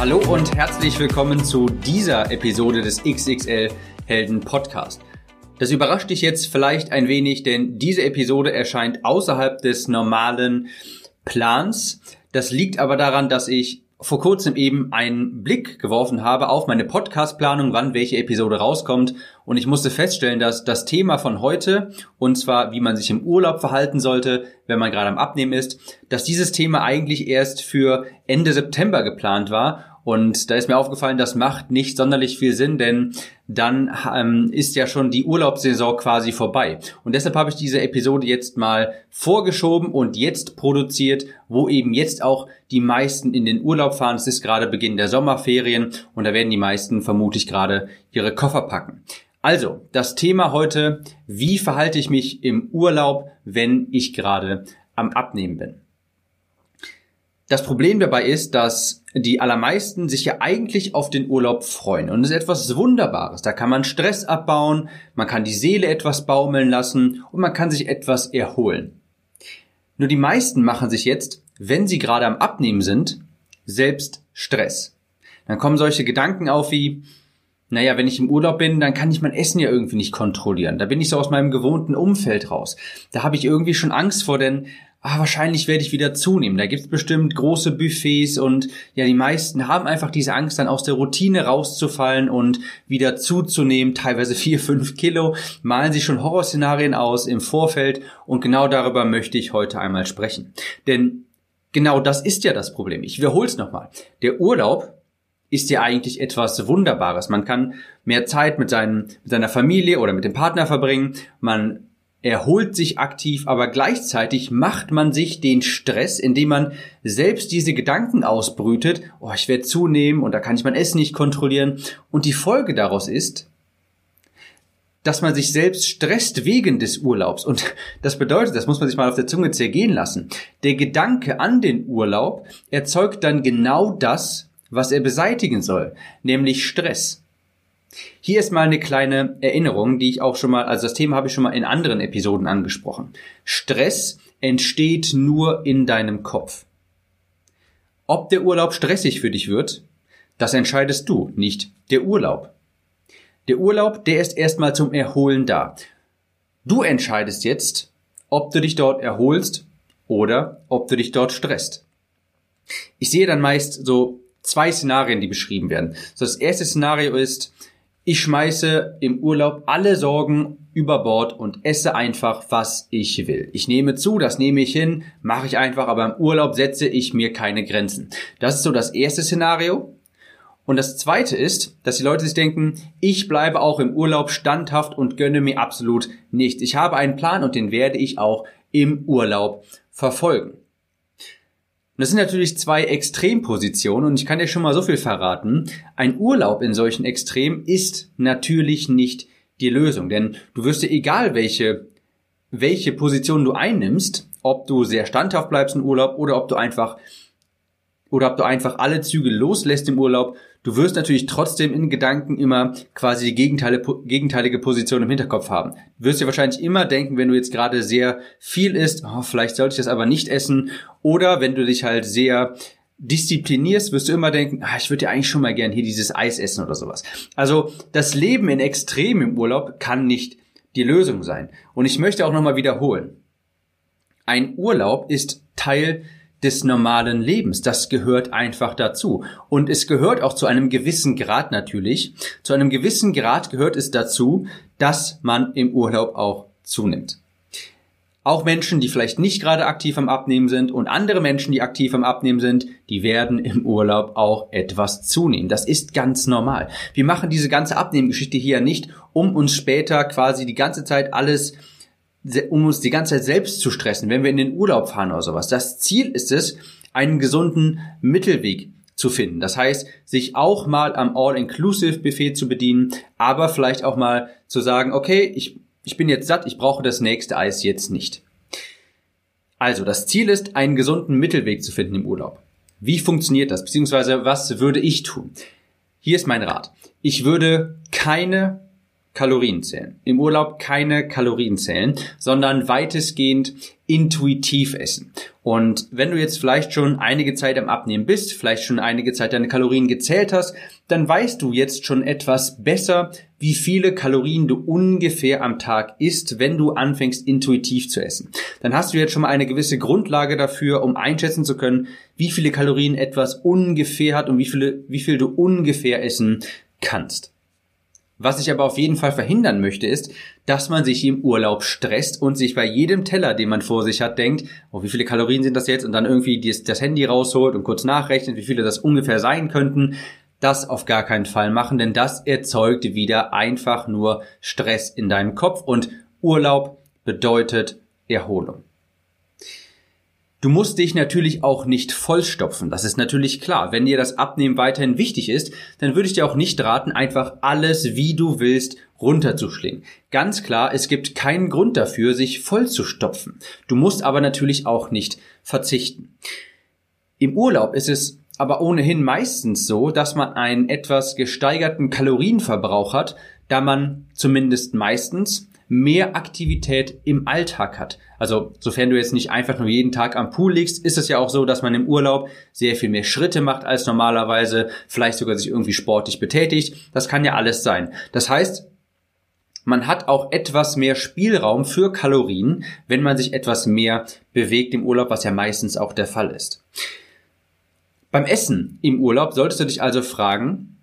Hallo und herzlich willkommen zu dieser Episode des XXL Helden Podcast. Das überrascht dich jetzt vielleicht ein wenig, denn diese Episode erscheint außerhalb des normalen Plans. Das liegt aber daran, dass ich vor kurzem eben einen Blick geworfen habe auf meine Podcast-Planung, wann welche Episode rauskommt. Und ich musste feststellen, dass das Thema von heute, und zwar wie man sich im Urlaub verhalten sollte, wenn man gerade am Abnehmen ist, dass dieses Thema eigentlich erst für Ende September geplant war und da ist mir aufgefallen, das macht nicht sonderlich viel Sinn, denn dann ähm, ist ja schon die Urlaubssaison quasi vorbei. Und deshalb habe ich diese Episode jetzt mal vorgeschoben und jetzt produziert, wo eben jetzt auch die meisten in den Urlaub fahren. Es ist gerade Beginn der Sommerferien und da werden die meisten vermutlich gerade ihre Koffer packen. Also, das Thema heute, wie verhalte ich mich im Urlaub, wenn ich gerade am Abnehmen bin? Das Problem dabei ist, dass die allermeisten sich ja eigentlich auf den Urlaub freuen. Und es ist etwas Wunderbares. Da kann man Stress abbauen, man kann die Seele etwas baumeln lassen und man kann sich etwas erholen. Nur die meisten machen sich jetzt, wenn sie gerade am Abnehmen sind, selbst Stress. Dann kommen solche Gedanken auf wie, naja, wenn ich im Urlaub bin, dann kann ich mein Essen ja irgendwie nicht kontrollieren. Da bin ich so aus meinem gewohnten Umfeld raus. Da habe ich irgendwie schon Angst vor, denn ah, wahrscheinlich werde ich wieder zunehmen. Da gibt's bestimmt große Buffets und ja, die meisten haben einfach diese Angst, dann aus der Routine rauszufallen und wieder zuzunehmen, teilweise vier, fünf Kilo, malen sich schon Horrorszenarien aus im Vorfeld und genau darüber möchte ich heute einmal sprechen. Denn genau das ist ja das Problem. Ich wiederhole es nochmal. Der Urlaub ist ja eigentlich etwas Wunderbares. Man kann mehr Zeit mit, seinen, mit seiner Familie oder mit dem Partner verbringen. Man erholt sich aktiv, aber gleichzeitig macht man sich den Stress, indem man selbst diese Gedanken ausbrütet, oh, ich werde zunehmen und da kann ich mein Essen nicht kontrollieren. Und die Folge daraus ist, dass man sich selbst stresst wegen des Urlaubs. Und das bedeutet, das muss man sich mal auf der Zunge zergehen lassen. Der Gedanke an den Urlaub erzeugt dann genau das, was er beseitigen soll, nämlich Stress. Hier ist mal eine kleine Erinnerung, die ich auch schon mal, also das Thema habe ich schon mal in anderen Episoden angesprochen. Stress entsteht nur in deinem Kopf. Ob der Urlaub stressig für dich wird, das entscheidest du, nicht der Urlaub. Der Urlaub, der ist erstmal zum Erholen da. Du entscheidest jetzt, ob du dich dort erholst oder ob du dich dort stresst. Ich sehe dann meist so zwei Szenarien, die beschrieben werden. So das erste Szenario ist, ich schmeiße im Urlaub alle Sorgen über Bord und esse einfach, was ich will. Ich nehme zu, das nehme ich hin, mache ich einfach, aber im Urlaub setze ich mir keine Grenzen. Das ist so das erste Szenario. Und das zweite ist, dass die Leute sich denken, ich bleibe auch im Urlaub standhaft und gönne mir absolut nichts. Ich habe einen Plan und den werde ich auch im Urlaub verfolgen. Und das sind natürlich zwei Extrempositionen und ich kann dir schon mal so viel verraten. Ein Urlaub in solchen Extremen ist natürlich nicht die Lösung, denn du wirst dir egal welche, welche Position du einnimmst, ob du sehr standhaft bleibst im Urlaub oder ob du einfach oder ob du einfach alle Züge loslässt im Urlaub. Du wirst natürlich trotzdem in Gedanken immer quasi die gegenteilige Position im Hinterkopf haben. Du wirst dir wahrscheinlich immer denken, wenn du jetzt gerade sehr viel isst, oh, vielleicht sollte ich das aber nicht essen. Oder wenn du dich halt sehr disziplinierst, wirst du immer denken, ah, ich würde ja eigentlich schon mal gern hier dieses Eis essen oder sowas. Also das Leben in Extrem im Urlaub kann nicht die Lösung sein. Und ich möchte auch nochmal wiederholen. Ein Urlaub ist Teil des normalen Lebens. Das gehört einfach dazu. Und es gehört auch zu einem gewissen Grad natürlich. Zu einem gewissen Grad gehört es dazu, dass man im Urlaub auch zunimmt. Auch Menschen, die vielleicht nicht gerade aktiv am Abnehmen sind und andere Menschen, die aktiv am Abnehmen sind, die werden im Urlaub auch etwas zunehmen. Das ist ganz normal. Wir machen diese ganze Abnehmgeschichte hier nicht, um uns später quasi die ganze Zeit alles um uns die ganze Zeit selbst zu stressen, wenn wir in den Urlaub fahren oder sowas. Das Ziel ist es, einen gesunden Mittelweg zu finden. Das heißt, sich auch mal am All-Inclusive-Buffet zu bedienen, aber vielleicht auch mal zu sagen, okay, ich, ich bin jetzt satt, ich brauche das nächste Eis jetzt nicht. Also, das Ziel ist, einen gesunden Mittelweg zu finden im Urlaub. Wie funktioniert das? Beziehungsweise, was würde ich tun? Hier ist mein Rat. Ich würde keine Kalorien zählen. Im Urlaub keine Kalorien zählen, sondern weitestgehend intuitiv essen. Und wenn du jetzt vielleicht schon einige Zeit am Abnehmen bist, vielleicht schon einige Zeit deine Kalorien gezählt hast, dann weißt du jetzt schon etwas besser, wie viele Kalorien du ungefähr am Tag isst, wenn du anfängst intuitiv zu essen. Dann hast du jetzt schon mal eine gewisse Grundlage dafür, um einschätzen zu können, wie viele Kalorien etwas ungefähr hat und wie viele, wie viel du ungefähr essen kannst. Was ich aber auf jeden Fall verhindern möchte, ist, dass man sich im Urlaub stresst und sich bei jedem Teller, den man vor sich hat, denkt, oh, wie viele Kalorien sind das jetzt? Und dann irgendwie das Handy rausholt und kurz nachrechnet, wie viele das ungefähr sein könnten. Das auf gar keinen Fall machen, denn das erzeugt wieder einfach nur Stress in deinem Kopf und Urlaub bedeutet Erholung. Du musst dich natürlich auch nicht vollstopfen, das ist natürlich klar. Wenn dir das Abnehmen weiterhin wichtig ist, dann würde ich dir auch nicht raten, einfach alles, wie du willst, runterzuschlingen. Ganz klar, es gibt keinen Grund dafür, sich vollzustopfen. Du musst aber natürlich auch nicht verzichten. Im Urlaub ist es aber ohnehin meistens so, dass man einen etwas gesteigerten Kalorienverbrauch hat, da man zumindest meistens mehr Aktivität im Alltag hat. Also sofern du jetzt nicht einfach nur jeden Tag am Pool liegst, ist es ja auch so, dass man im Urlaub sehr viel mehr Schritte macht als normalerweise, vielleicht sogar sich irgendwie sportlich betätigt. Das kann ja alles sein. Das heißt, man hat auch etwas mehr Spielraum für Kalorien, wenn man sich etwas mehr bewegt im Urlaub, was ja meistens auch der Fall ist. Beim Essen im Urlaub solltest du dich also fragen,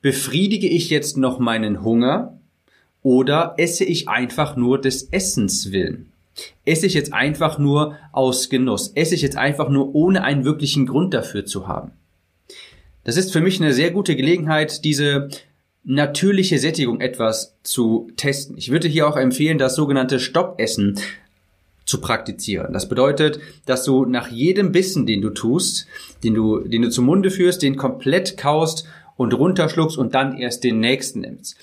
befriedige ich jetzt noch meinen Hunger oder esse ich einfach nur des Essens willen? Esse ich jetzt einfach nur aus Genuss? Esse ich jetzt einfach nur ohne einen wirklichen Grund dafür zu haben? Das ist für mich eine sehr gute Gelegenheit, diese natürliche Sättigung etwas zu testen. Ich würde hier auch empfehlen, das sogenannte Stoppessen zu praktizieren. Das bedeutet, dass du nach jedem Bissen, den du tust, den du, den du zum Munde führst, den komplett kaust und runterschluckst und dann erst den nächsten nimmst.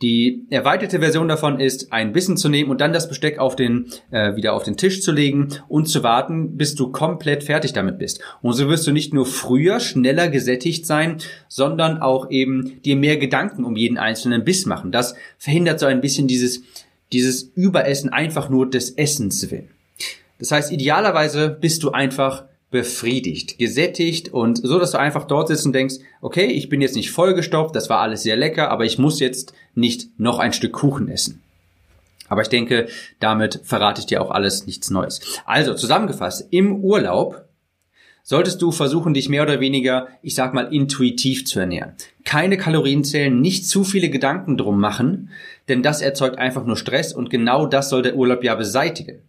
Die erweiterte Version davon ist, ein Bissen zu nehmen und dann das Besteck auf den, äh, wieder auf den Tisch zu legen und zu warten, bis du komplett fertig damit bist. Und so wirst du nicht nur früher, schneller gesättigt sein, sondern auch eben dir mehr Gedanken um jeden einzelnen Biss machen. Das verhindert so ein bisschen dieses, dieses Überessen einfach nur des Essens willen. Das heißt, idealerweise bist du einfach befriedigt, gesättigt und so, dass du einfach dort sitzt und denkst, okay, ich bin jetzt nicht vollgestopft, das war alles sehr lecker, aber ich muss jetzt nicht noch ein Stück Kuchen essen. Aber ich denke, damit verrate ich dir auch alles nichts Neues. Also, zusammengefasst, im Urlaub solltest du versuchen, dich mehr oder weniger, ich sag mal, intuitiv zu ernähren. Keine Kalorien zählen, nicht zu viele Gedanken drum machen, denn das erzeugt einfach nur Stress und genau das soll der Urlaub ja beseitigen.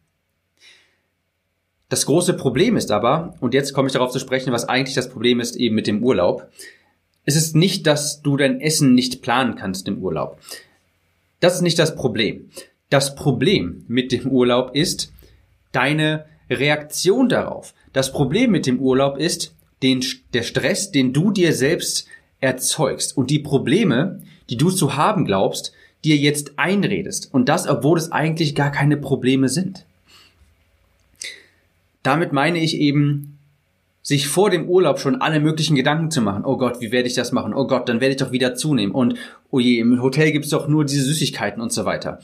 Das große Problem ist aber, und jetzt komme ich darauf zu sprechen, was eigentlich das Problem ist eben mit dem Urlaub. Es ist nicht, dass du dein Essen nicht planen kannst im Urlaub. Das ist nicht das Problem. Das Problem mit dem Urlaub ist deine Reaktion darauf. Das Problem mit dem Urlaub ist den, der Stress, den du dir selbst erzeugst und die Probleme, die du zu haben glaubst, dir jetzt einredest. Und das, obwohl es eigentlich gar keine Probleme sind. Damit meine ich eben, sich vor dem Urlaub schon alle möglichen Gedanken zu machen. Oh Gott, wie werde ich das machen? Oh Gott, dann werde ich doch wieder zunehmen. Und oh je, im Hotel gibt's doch nur diese Süßigkeiten und so weiter.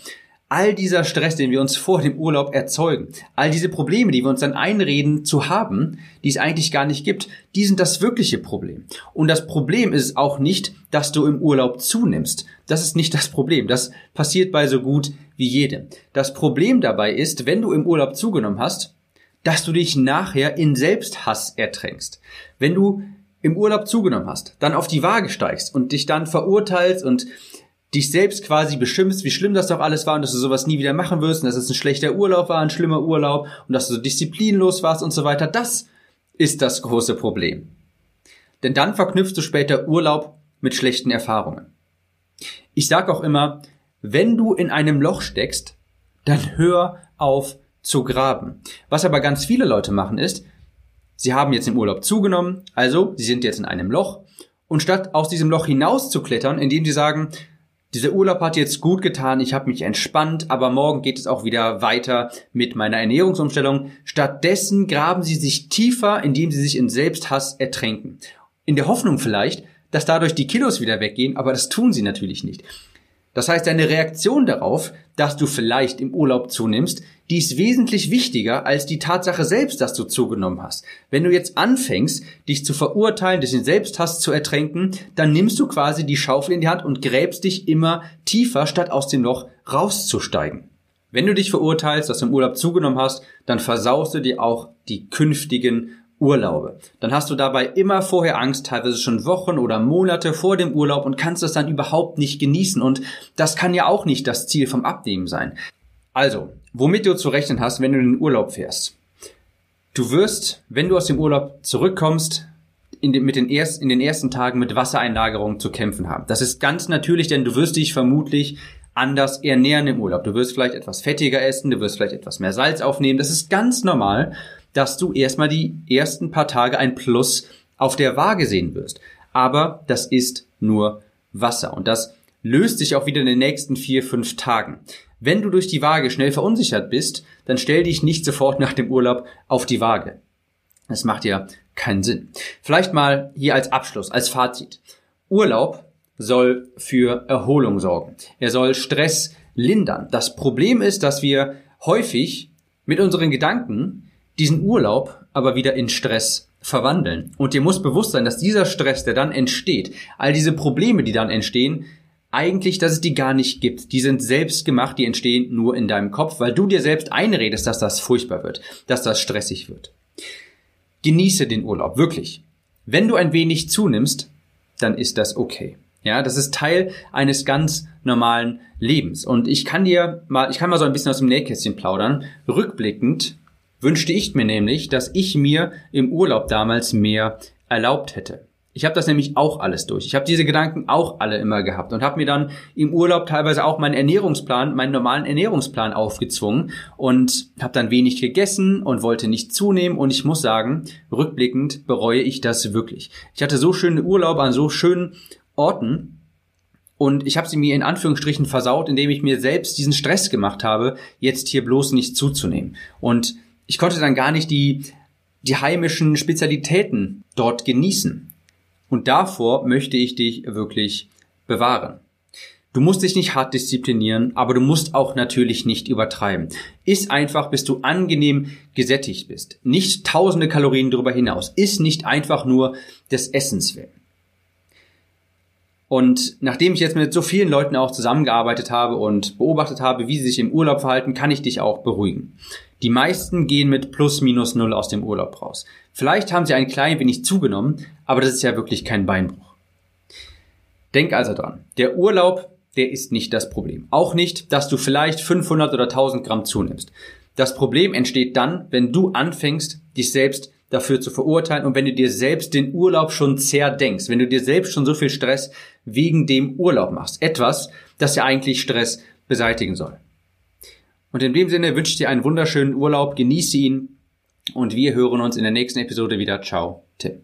All dieser Stress, den wir uns vor dem Urlaub erzeugen, all diese Probleme, die wir uns dann einreden zu haben, die es eigentlich gar nicht gibt, die sind das wirkliche Problem. Und das Problem ist auch nicht, dass du im Urlaub zunimmst. Das ist nicht das Problem. Das passiert bei so gut wie jedem. Das Problem dabei ist, wenn du im Urlaub zugenommen hast, dass du dich nachher in Selbsthass ertränkst. Wenn du im Urlaub zugenommen hast, dann auf die Waage steigst und dich dann verurteilst und dich selbst quasi beschimpfst, wie schlimm das doch alles war und dass du sowas nie wieder machen wirst und dass es ein schlechter Urlaub war, ein schlimmer Urlaub und dass du so disziplinlos warst und so weiter, das ist das große Problem. Denn dann verknüpfst du später Urlaub mit schlechten Erfahrungen. Ich sag auch immer, wenn du in einem Loch steckst, dann hör auf zu graben. Was aber ganz viele Leute machen ist, Sie haben jetzt im Urlaub zugenommen, also Sie sind jetzt in einem Loch. Und statt aus diesem Loch hinaus zu klettern, indem Sie sagen, dieser Urlaub hat jetzt gut getan, ich habe mich entspannt, aber morgen geht es auch wieder weiter mit meiner Ernährungsumstellung. Stattdessen graben Sie sich tiefer, indem Sie sich in Selbsthass ertränken. In der Hoffnung vielleicht, dass dadurch die Kilos wieder weggehen, aber das tun Sie natürlich nicht. Das heißt, deine Reaktion darauf, dass du vielleicht im Urlaub zunimmst, die ist wesentlich wichtiger als die Tatsache selbst, dass du zugenommen hast. Wenn du jetzt anfängst, dich zu verurteilen, dich in Selbsthass zu ertränken, dann nimmst du quasi die Schaufel in die Hand und gräbst dich immer tiefer, statt aus dem Loch rauszusteigen. Wenn du dich verurteilst, dass du im Urlaub zugenommen hast, dann versaust du dir auch die künftigen Urlaube. Dann hast du dabei immer vorher Angst, teilweise schon Wochen oder Monate vor dem Urlaub und kannst das dann überhaupt nicht genießen. Und das kann ja auch nicht das Ziel vom Abnehmen sein. Also, womit du zu rechnen hast, wenn du in den Urlaub fährst. Du wirst, wenn du aus dem Urlaub zurückkommst, in den, mit den erst, in den ersten Tagen mit Wassereinlagerung zu kämpfen haben. Das ist ganz natürlich, denn du wirst dich vermutlich anders ernähren im Urlaub. Du wirst vielleicht etwas fettiger essen, du wirst vielleicht etwas mehr Salz aufnehmen. Das ist ganz normal dass du erstmal die ersten paar Tage ein Plus auf der Waage sehen wirst. Aber das ist nur Wasser und das löst sich auch wieder in den nächsten vier, fünf Tagen. Wenn du durch die Waage schnell verunsichert bist, dann stell dich nicht sofort nach dem Urlaub auf die Waage. Das macht ja keinen Sinn. Vielleicht mal hier als Abschluss, als Fazit. Urlaub soll für Erholung sorgen. Er soll Stress lindern. Das Problem ist, dass wir häufig mit unseren Gedanken diesen Urlaub aber wieder in Stress verwandeln. Und dir muss bewusst sein, dass dieser Stress, der dann entsteht, all diese Probleme, die dann entstehen, eigentlich, dass es die gar nicht gibt. Die sind selbst gemacht, die entstehen nur in deinem Kopf, weil du dir selbst einredest, dass das furchtbar wird, dass das stressig wird. Genieße den Urlaub, wirklich. Wenn du ein wenig zunimmst, dann ist das okay. Ja, das ist Teil eines ganz normalen Lebens. Und ich kann dir mal, ich kann mal so ein bisschen aus dem Nähkästchen plaudern. Rückblickend wünschte ich mir nämlich, dass ich mir im Urlaub damals mehr erlaubt hätte. Ich habe das nämlich auch alles durch. Ich habe diese Gedanken auch alle immer gehabt und habe mir dann im Urlaub teilweise auch meinen Ernährungsplan, meinen normalen Ernährungsplan aufgezwungen und habe dann wenig gegessen und wollte nicht zunehmen und ich muss sagen, rückblickend bereue ich das wirklich. Ich hatte so schöne Urlaube an so schönen Orten und ich habe sie mir in Anführungsstrichen versaut, indem ich mir selbst diesen Stress gemacht habe, jetzt hier bloß nicht zuzunehmen. Und ich konnte dann gar nicht die, die heimischen Spezialitäten dort genießen. Und davor möchte ich dich wirklich bewahren. Du musst dich nicht hart disziplinieren, aber du musst auch natürlich nicht übertreiben. Iss einfach, bis du angenehm gesättigt bist. Nicht tausende Kalorien darüber hinaus. Iss nicht einfach nur des Essens willen. Und nachdem ich jetzt mit so vielen Leuten auch zusammengearbeitet habe und beobachtet habe, wie sie sich im Urlaub verhalten, kann ich dich auch beruhigen. Die meisten gehen mit plus minus null aus dem Urlaub raus. Vielleicht haben sie ein klein wenig zugenommen, aber das ist ja wirklich kein Beinbruch. Denk also dran. Der Urlaub, der ist nicht das Problem. Auch nicht, dass du vielleicht 500 oder 1000 Gramm zunimmst. Das Problem entsteht dann, wenn du anfängst, dich selbst dafür zu verurteilen und wenn du dir selbst den Urlaub schon zerdenkst, wenn du dir selbst schon so viel Stress wegen dem Urlaub machst. Etwas, das ja eigentlich Stress beseitigen soll. Und in dem Sinne wünsche ich dir einen wunderschönen Urlaub, genieße ihn und wir hören uns in der nächsten Episode wieder. Ciao, Tim.